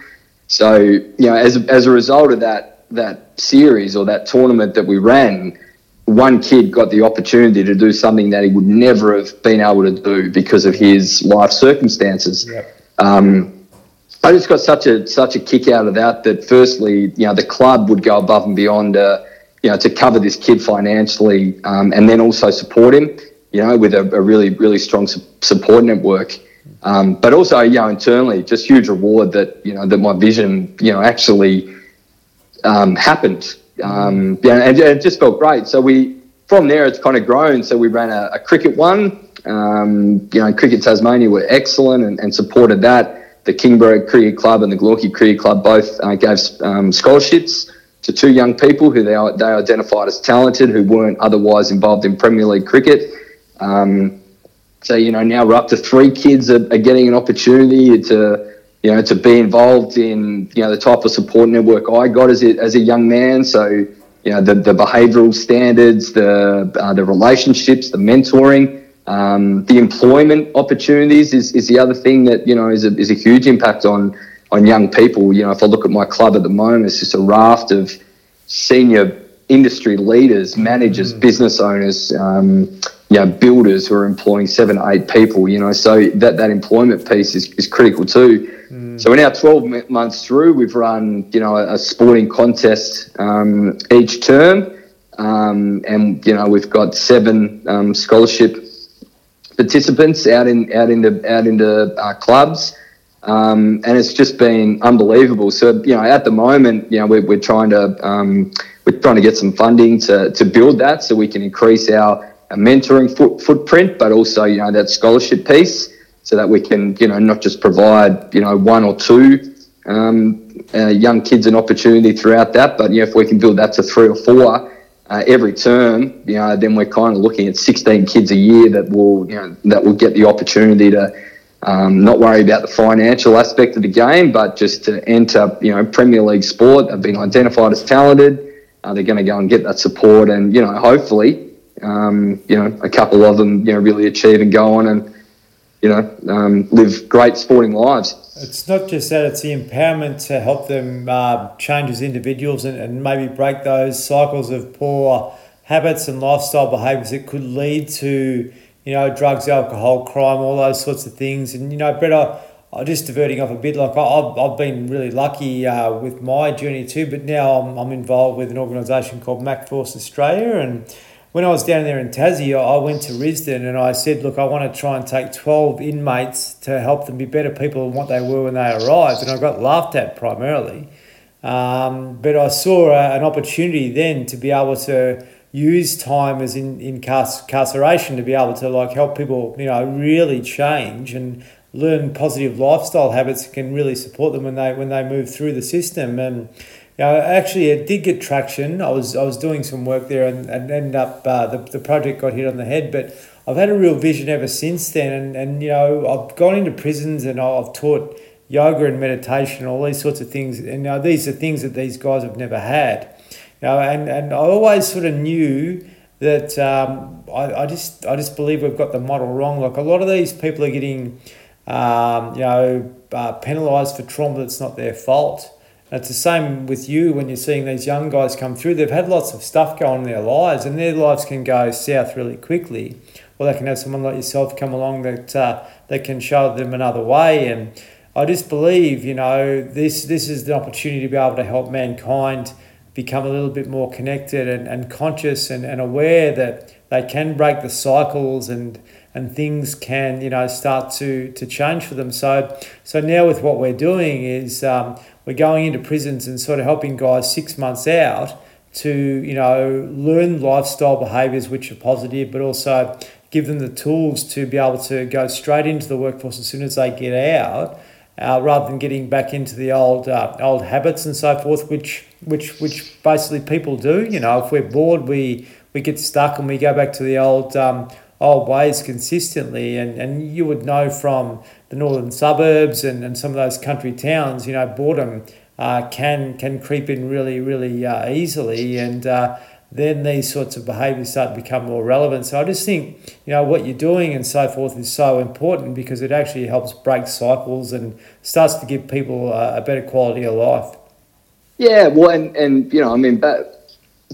So, you know, as, as a result of that that series or that tournament that we ran, one kid got the opportunity to do something that he would never have been able to do because of his life circumstances. Yep. Um, I just got such a such a kick out of that. That firstly, you know, the club would go above and beyond, uh, you know, to cover this kid financially, um, and then also support him, you know, with a, a really really strong su- support network. Um, but also, you know, internally, just huge reward that you know that my vision, you know, actually um, happened. Um, yeah, and, and, it just felt great. So we from there, it's kind of grown. So we ran a, a cricket one. Um, you know, Cricket Tasmania were excellent and, and supported that the Kingborough Cricket Club and the Glenorchy Cricket Club both uh, gave um, scholarships to two young people who they, they identified as talented who weren't otherwise involved in Premier League cricket. Um, so you know now we're up to three kids are, are, getting an opportunity to you know to be involved in you know the type of support network I got as a, as a young man. So you know the, the behavioural standards, the uh, the relationships, the mentoring. Um, the employment opportunities is, is the other thing that you know is a, is a huge impact on on young people. You know, if I look at my club at the moment, it's just a raft of senior industry leaders, managers, mm. business owners, um, you know, builders who are employing seven or eight people. You know, so that that employment piece is, is critical too. Mm. So in our now 12 months through. We've run you know a, a sporting contest um, each term. Um, and you know we've got seven um, scholarship participants out in out into out into uh, clubs, um, and it's just been unbelievable. So you know, at the moment, you know, we're, we're trying to um, we're trying to get some funding to to build that so we can increase our, our mentoring foot, footprint, but also you know that scholarship piece. so that we can, you know, not just provide, you know, one or two um, uh, young kids an opportunity throughout that, but you know, if we can build that to three or four uh, every term, you know, then we're kind of looking at 16 kids a year that will, you know, that will get the opportunity to um, not worry about the financial aspect of the game, but just to enter, you know, Premier League sport. Have been identified as talented. Uh, they're going to go and get that support, and you know, hopefully, um, you know, a couple of them, you know, really achieve and go on and you know, um, live great sporting lives. It's not just that; it's the empowerment to help them uh, change as individuals and, and maybe break those cycles of poor habits and lifestyle behaviours that could lead to, you know, drugs, alcohol, crime, all those sorts of things. And you know, Brett, I, I just diverting off a bit. Like I, I've, I've been really lucky uh, with my journey too, but now I'm, I'm involved with an organisation called MacForce Australia and when I was down there in Tassie, I went to Risdon and I said, look, I want to try and take 12 inmates to help them be better people than what they were when they arrived. And I got laughed at primarily. Um, but I saw a, an opportunity then to be able to use time as in, incarceration to be able to like help people, you know, really change and learn positive lifestyle habits that can really support them when they when they move through the system. And yeah, actually, it did get traction. I was I was doing some work there, and, and ended up uh, the the project got hit on the head. But I've had a real vision ever since then, and and you know I've gone into prisons and I've taught yoga and meditation, all these sorts of things. And know, these are things that these guys have never had. Know, and and I always sort of knew that um, I, I just I just believe we've got the model wrong. Like a lot of these people are getting, um, you know, uh, penalised for trauma that's not their fault. It's the same with you when you're seeing these young guys come through. They've had lots of stuff go on in their lives, and their lives can go south really quickly. Or they can have someone like yourself come along that uh, that can show them another way. And I just believe, you know, this this is the opportunity to be able to help mankind become a little bit more connected and, and conscious and, and aware that they can break the cycles and and things can you know start to to change for them. So so now with what we're doing is um, we're going into prisons and sort of helping guys six months out to you know learn lifestyle behaviours which are positive, but also give them the tools to be able to go straight into the workforce as soon as they get out. Uh, rather than getting back into the old uh, old habits and so forth, which which which basically people do. You know, if we're bored, we we get stuck and we go back to the old um, old ways consistently. And, and you would know from the northern suburbs and, and some of those country towns, you know, boredom uh, can can creep in really, really uh, easily. And uh, then these sorts of behaviours start to become more relevant. So I just think, you know, what you're doing and so forth is so important because it actually helps break cycles and starts to give people a, better quality of life. Yeah, well, and, and you know, I mean, back,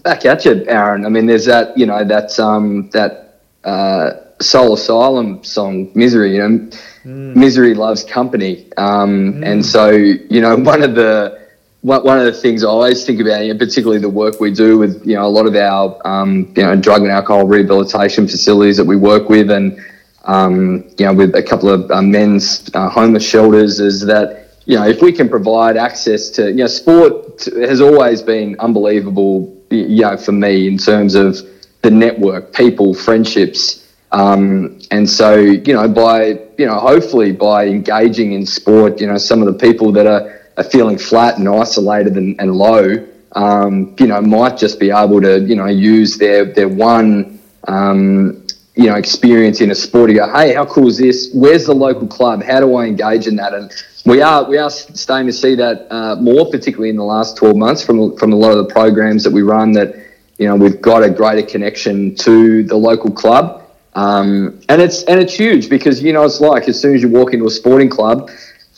back at you, Aaron. I mean, there's that, you know, that um, that uh, Soul Asylum song, Misery. You know, mm. Misery loves company, um, mm. and so you know one of the one of the things I always think about, you know, particularly the work we do with you know a lot of our um, you know drug and alcohol rehabilitation facilities that we work with, and um, you know with a couple of uh, men's uh, homeless shelters, is that you know if we can provide access to you know sport has always been unbelievable, you know for me in terms of the network, people, friendships. Um, and so, you know, by, you know, hopefully by engaging in sport, you know, some of the people that are, are feeling flat and isolated and, and low, um, you know, might just be able to, you know, use their, their one, um, you know, experience in a sport to go, hey, how cool is this? Where's the local club? How do I engage in that? And we are we are starting to see that uh, more, particularly in the last 12 months from, from a lot of the programs that we run that, you know, we've got a greater connection to the local club. Um, and it's and it's huge because you know it's like as soon as you walk into a sporting club,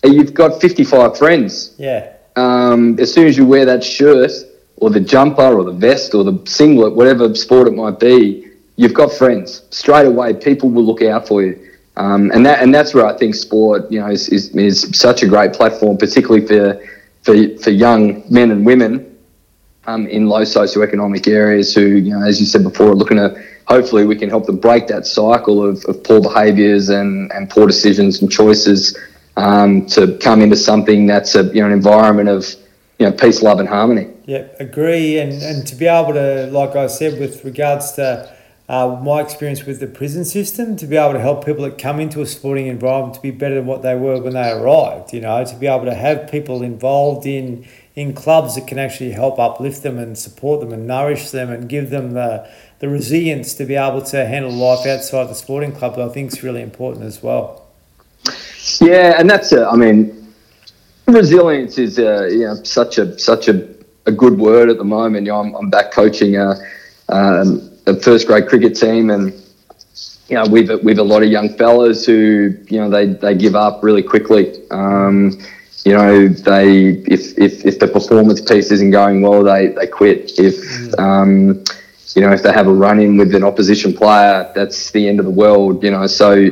you've got 55 friends. Yeah. Um, as soon as you wear that shirt or the jumper or the vest or the singlet, whatever sport it might be, you've got friends straight away. People will look out for you, um, and that and that's where I think sport, you know, is, is, is such a great platform, particularly for for for young men and women um, in low socioeconomic areas who, you know, as you said before, are looking to hopefully we can help them break that cycle of, of poor behaviours and, and poor decisions and choices um, to come into something that's a you know an environment of you know peace, love, and harmony. Yeah, agree, and and to be able to, like I said, with regards to uh, my experience with the prison system to be able to help people that come into a sporting environment to be better than what they were when they arrived. You know, to be able to have people involved in in clubs that can actually help uplift them and support them and nourish them and give them the the resilience to be able to handle life outside the sporting club. I think is really important as well. Yeah, and that's a, I mean, resilience is a, you know such a such a, a good word at the moment. You know, I'm, I'm back coaching a, um, a first grade cricket team, and you know we've we've a lot of young fellas who you know they, they give up really quickly. Um, you know they if, if if the performance piece isn't going well, they they quit. If mm. um, you know if they have a run in with an opposition player, that's the end of the world. You know so.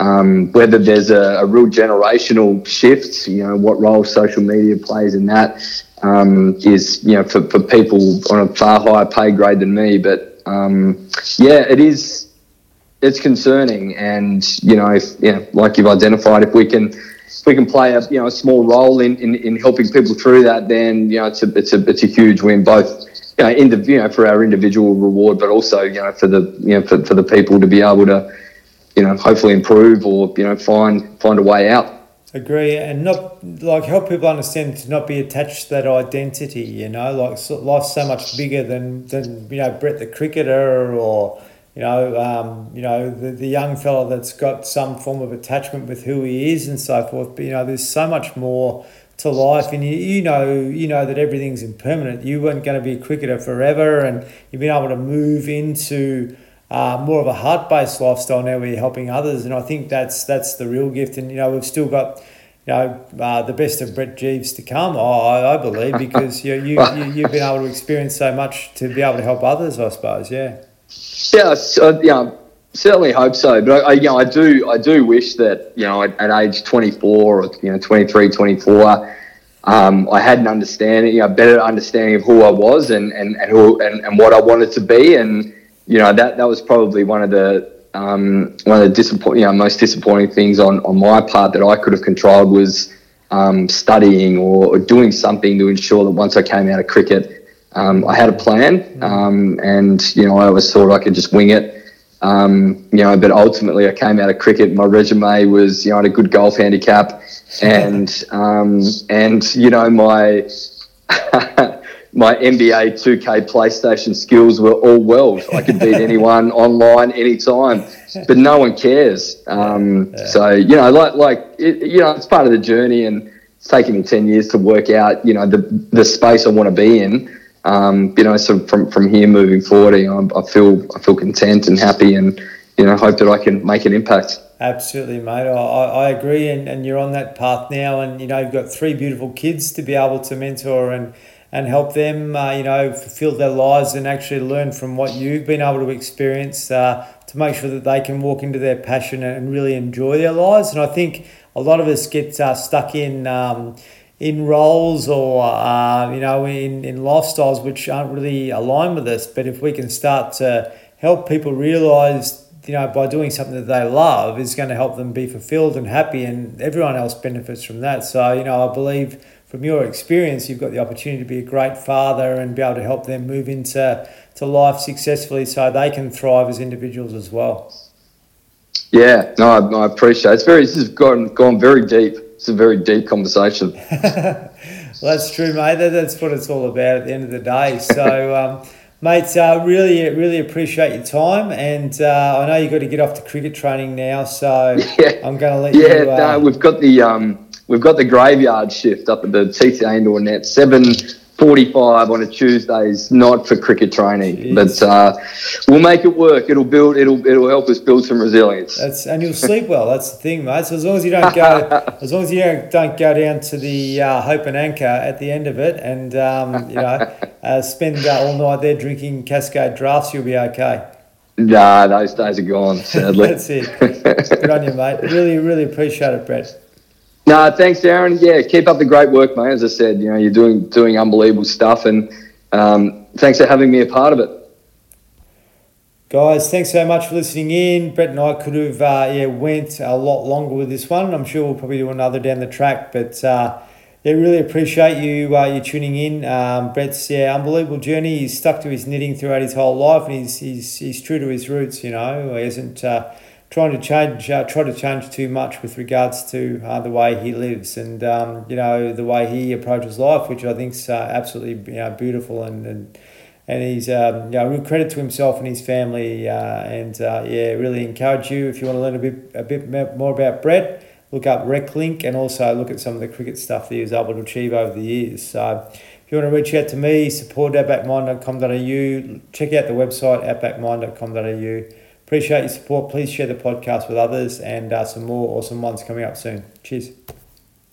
Um, whether there's a, a, real generational shift, you know, what role social media plays in that um, is, you know, for, for people on a far higher pay grade than me. But um, yeah, it is. It's concerning, and you know, if you know, like you've identified, if we can, if we can play a you know a small role in, in, in helping people through that, then you know, it's a it's a it's a huge win, both you know, in the, you know, for our individual reward, but also you know for the you know for, for the people to be able to you know, hopefully improve or you know find find a way out. Agree, and not like help people understand to not be attached to that identity. You know, like life's so much bigger than than you know Brett the cricketer or you know um, you know the, the young fella that's got some form of attachment with who he is and so forth. But you know, there's so much more to life and you, you know you know that everything's impermanent you weren't going to be a cricketer forever and you've been able to move into uh, more of a heart based lifestyle now where you're helping others. And I think that's that's the real gift. And, you know, we've still got, you know, uh, the best of Brett Geeves to come, I, I believe, because you, you, you, you've been able to experience so much to be able to help others, I suppose. Yeah. Yeah, so, yeah, certainly hope so. But I, you know, I do, I do wish that you know, at, at age 24 or you know, 23, 24, um, I had an understanding, you know, better understanding of who I was and and and who and, and what I wanted to be, and you know that that was probably one of the um, one of the disappoint, you know, most disappointing things on, on my part that I could have controlled was um, studying or, or, doing something to ensure that once I came out of cricket, um, I had a plan, um, and you know I always thought I could just wing it. Um, you know, but ultimately I came out of cricket. My resume was you know I had a good golf handicap, and um, and you know my my NBA 2K PlayStation skills were all world. I could beat anyone online anytime, but no one cares. Um, yeah. So you know, like like it, you know, it's part of the journey, and it's taken me ten years to work out you know the the space I want to be in. Um, you know, so from from here moving forward, you know, I feel I feel content and happy, and you know, hope that I can make an impact. Absolutely, mate. I, I agree, and, and you're on that path now, and you know, you've got three beautiful kids to be able to mentor and and help them, uh, you know, fulfill their lives and actually learn from what you've been able to experience uh, to make sure that they can walk into their passion and really enjoy their lives. And I think a lot of us get uh, stuck in. Um, in roles or uh, you know in, in lifestyles which aren't really aligned with us but if we can start to help people realize you know by doing something that they love is going to help them be fulfilled and happy and everyone else benefits from that so you know i believe from your experience, you've got the opportunity to be a great father and be able to help them move into to life successfully so they can thrive as individuals as well. Yeah, no, I, I appreciate it. It's very, this has gone, gone very deep. It's a very deep conversation. well, that's true, mate. That's what it's all about at the end of the day. So, um, mate, uh, really, really appreciate your time. And uh, I know you've got to get off to cricket training now. So yeah. I'm going to let yeah, you. Yeah, uh, no, we've got the. Um, we've got the graveyard shift up at the TCA indoor net, seven forty-five on a Tuesday is not for cricket training, Jeez. but uh, we'll make it work. It'll build. It'll it'll help us build some resilience. That's and you'll sleep well. That's the thing, mate. So as long as you don't go, as long as you don't, don't go down to the uh, Hope and Anchor at the end of it, and um, you know, uh, spend uh, all night there drinking Cascade drafts, you'll be okay. Nah, those days are gone. Sadly, that's it. Good on you, mate. Really, really appreciate it, Brett. No, thanks, Aaron. Yeah, keep up the great work, mate. As I said, you know, you're doing doing unbelievable stuff, and um, thanks for having me a part of it. Guys, thanks so much for listening in. Brett and I could have uh, yeah went a lot longer with this one. I'm sure we'll probably do another down the track, but uh, Yeah, really appreciate you uh, you tuning in. Um, Brett's yeah, unbelievable journey. He's stuck to his knitting throughout his whole life, and he's he's, he's true to his roots. You know, he isn't uh, trying to change uh, try to change too much with regards to uh, the way he lives and um, you know the way he approaches life, which I think is uh, absolutely you know beautiful and. and and he's um, you know, real credit to himself and his family, uh, and uh, yeah, really encourage you if you want to learn a bit a bit more about Brett look up RecLink and also look at some of the cricket stuff that he was able to achieve over the years. So if you want to reach out to me, support outbackmind.com.au, check out the website outbackmind.com.au. Appreciate your support. Please share the podcast with others and uh, some more awesome ones coming up soon. Cheers.